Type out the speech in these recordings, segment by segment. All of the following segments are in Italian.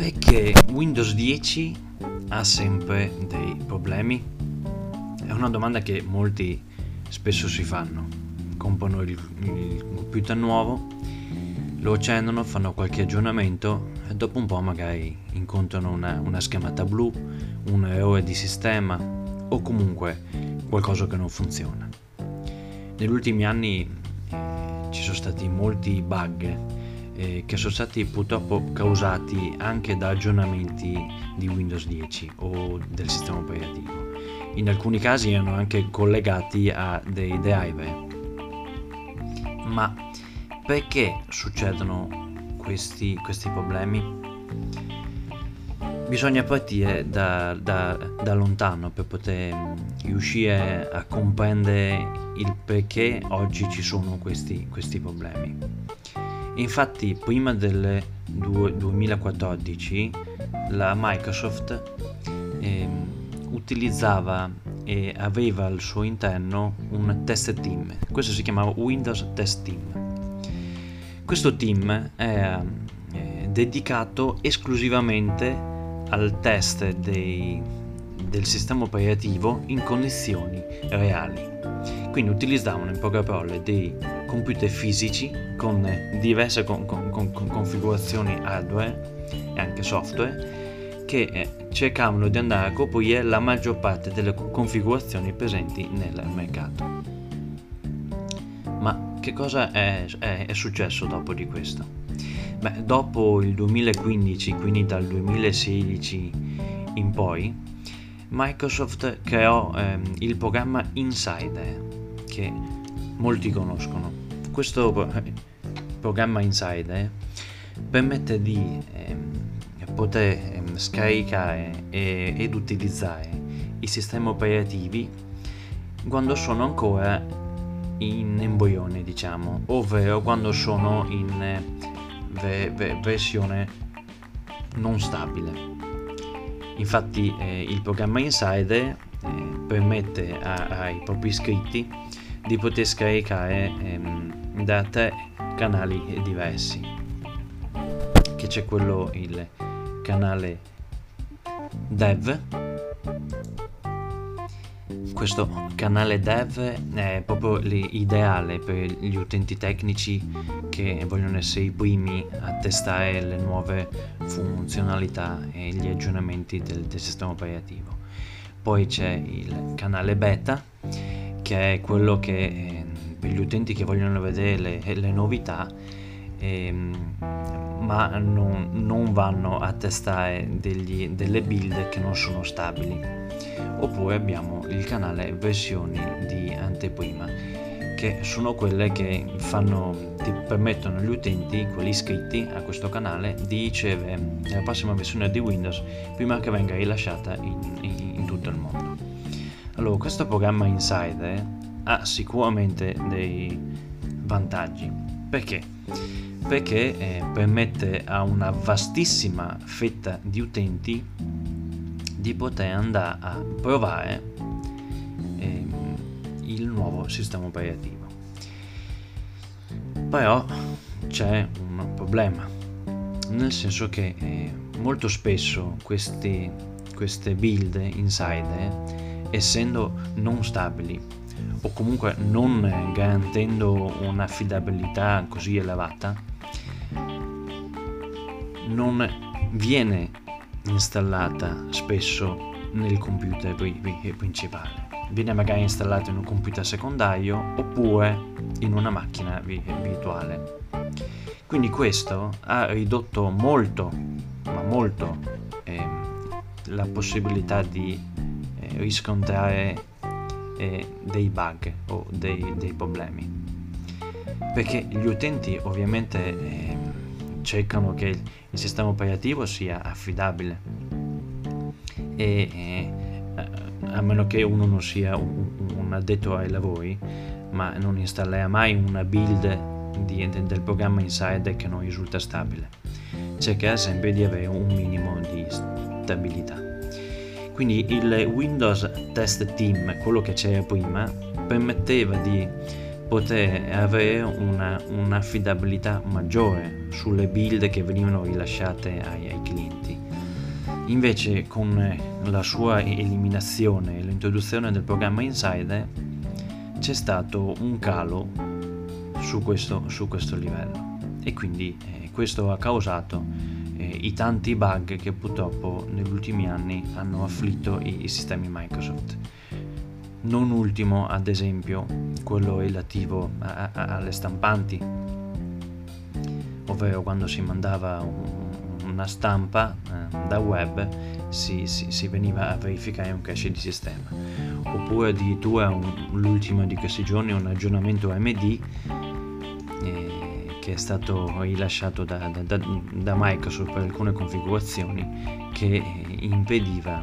Perché Windows 10 ha sempre dei problemi? È una domanda che molti spesso si fanno. Comprano il, il computer nuovo, lo accendono, fanno qualche aggiornamento e dopo un po' magari incontrano una, una schermata blu, un errore di sistema o comunque qualcosa che non funziona. Negli ultimi anni eh, ci sono stati molti bug eh, che sono stati purtroppo causati anche da aggiornamenti di Windows 10 o del sistema operativo. In alcuni casi erano anche collegati a dei driver. Ma perché succedono questi, questi problemi? Bisogna partire da, da, da lontano per poter riuscire a comprendere il perché oggi ci sono questi, questi problemi. Infatti prima del 2014 la Microsoft eh, utilizzava e aveva al suo interno un test team, questo si chiamava Windows Test Team. Questo team è eh, dedicato esclusivamente al test dei, del sistema operativo in condizioni reali. Quindi utilizzavano in poche parole dei computer fisici con diverse con, con, con, configurazioni hardware e anche software che eh, cercavano di andare a coprire la maggior parte delle configurazioni presenti nel mercato. Ma che cosa è, è, è successo dopo di questo? Beh, dopo il 2015, quindi dal 2016 in poi, Microsoft creò ehm, il programma Insider, che molti conoscono. Questo programma Insider permette di eh, poter eh, scaricare ed utilizzare i sistemi operativi quando sono ancora in embrione, diciamo, ovvero quando sono in eh, ve- ve- versione non stabile. Infatti eh, il programma Insider eh, permette a- ai propri iscritti di poter scaricare ehm, da tre canali diversi. Che c'è quello il canale dev. Questo canale dev è proprio l'ideale per gli utenti tecnici che vogliono essere i primi a testare le nuove funzionalità e gli aggiornamenti del, del sistema operativo. Poi c'è il canale beta che è quello che eh, per gli utenti che vogliono vedere le, le novità ehm, ma non, non, vanno a testare degli, delle build che non sono stabili. Oppure abbiamo il canale versioni di anteprima che sono quelle che fanno, ti permettono agli utenti, quelli iscritti a questo canale, di ricevere la prossima versione di Windows prima che venga rilasciata in, in, Allora, questo programma Insider ha sicuramente dei vantaggi. Perché? Perché eh, permette a una vastissima fetta di utenti di poter andare a provare eh, il nuovo sistema operativo. Però c'è un problema, nel senso che eh, molto spesso questi, queste build insider essendo non stabili o comunque non garantendo un'affidabilità così elevata, non viene installata spesso nel computer principale. Viene magari installata in un computer secondario oppure in una macchina virtuale. Quindi questo ha ridotto molto, ma molto, eh, la possibilità di riscontrare eh, dei bug o dei, dei, problemi. Perché gli utenti ovviamente eh, cercano che il sistema operativo sia affidabile. E eh, a meno che uno non sia un, un, addetto ai lavori ma non installerà mai una build di, del programma Insider che non risulta stabile. Cercherà sempre di avere un minimo di stabilità quindi il Windows Test Team, quello che c'era prima, permetteva di poter avere una, un'affidabilità maggiore sulle build che venivano rilasciate ai, ai clienti. Invece con la sua eliminazione e l'introduzione del programma Insider c'è stato un calo su questo, su questo livello e quindi eh, questo ha causato eh, i tanti bug che purtroppo negli ultimi anni hanno afflitto i, i sistemi Microsoft. Non ultimo, ad esempio, quello relativo a, a, alle stampanti, ovvero quando si mandava un, una stampa eh, da web si, si, si, veniva a verificare un cache di sistema oppure addirittura un, l'ultimo di questi giorni un aggiornamento AMD eh, che è stato rilasciato da, da, da, Microsoft per alcune configurazioni che impediva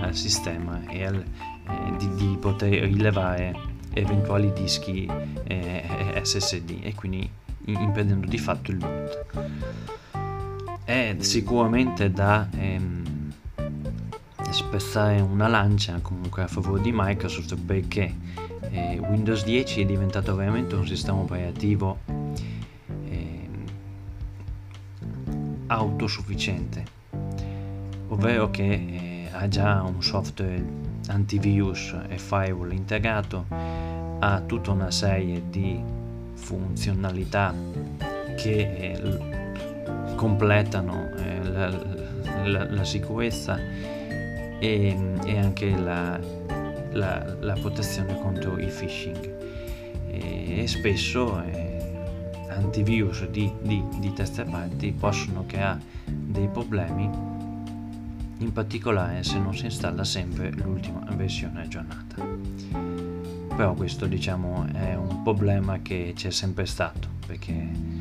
al sistema e al, eh, di, di, poter rilevare eventuali dischi eh, SSD e quindi impedendo di fatto il boot. È sicuramente da ehm, spezzare una lancia comunque a favore di Microsoft perché eh, Windows 10 è diventato veramente un sistema operativo autosufficiente. Ovvero che eh, ha già un software antivirus e firewall integrato ha tutta una serie di funzionalità che eh, completano eh, la, la, la, sicurezza e, e anche la, la, protezione contro il phishing. E, e spesso eh, antivirus di, di, di teste parti possono creare dei problemi in particolare se non si installa sempre l'ultima versione aggiornata però questo diciamo è un problema che c'è sempre stato perché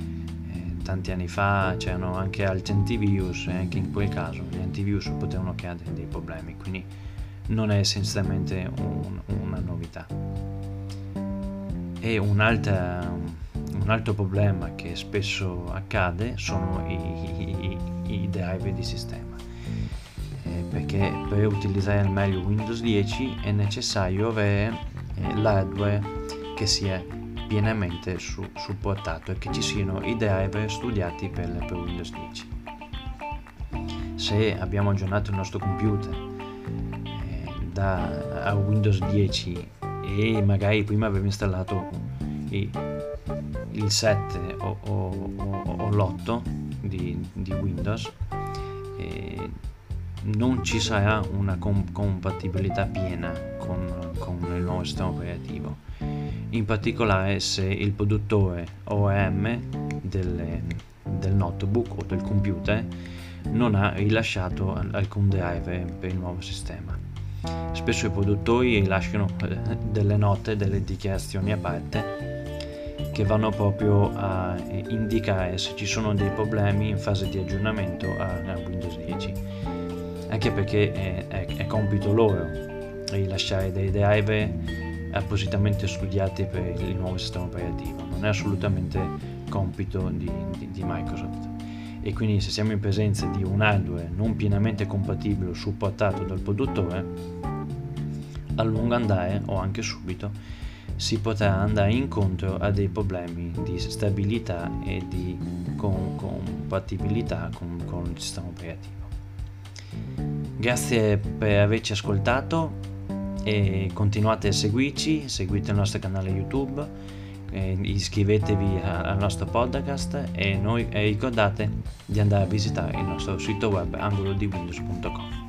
tanti anni fa c'erano anche altri antivirus e anche in quel caso gli antivirus potevano creare dei problemi, quindi non è essenzialmente un, una novità. E un, un, altro problema che spesso accade sono i, i, i driver di sistema, eh, perché per utilizzare al meglio Windows 10 è necessario avere eh, l'hardware che sia pienamente su, supportato e che ci siano i driver studiati per, per Windows 10. Se abbiamo aggiornato il nostro computer eh, da a Windows 10 e magari prima avevo installato i, il 7 o, o, o, o l'8 di, di Windows, non ci sarà una com- compatibilità piena con, con il nuovo sistema operativo in particolare se il produttore OEM del, del notebook o del computer non ha rilasciato alcun driver per il nuovo sistema. Spesso i produttori rilasciano eh, delle note, delle dichiarazioni a parte che vanno proprio a indicare se ci sono dei problemi in fase di aggiornamento a, Windows 10 anche perché è, è, è compito loro rilasciare dei driver appositamente studiati per il nuovo sistema operativo, non è assolutamente compito di, di, di Microsoft. E quindi se siamo in presenza di un hardware non pienamente compatibile o supportato dal produttore, a lungo andare o anche subito si potrà andare incontro a dei problemi di stabilità e di compatibilità con, con il sistema operativo. Grazie per averci ascoltato, e continuate a seguirci, seguite il nostro canale YouTube, iscrivetevi al nostro podcast e, noi, e ricordate di andare a visitare il nostro sito web angolodiwindows.com.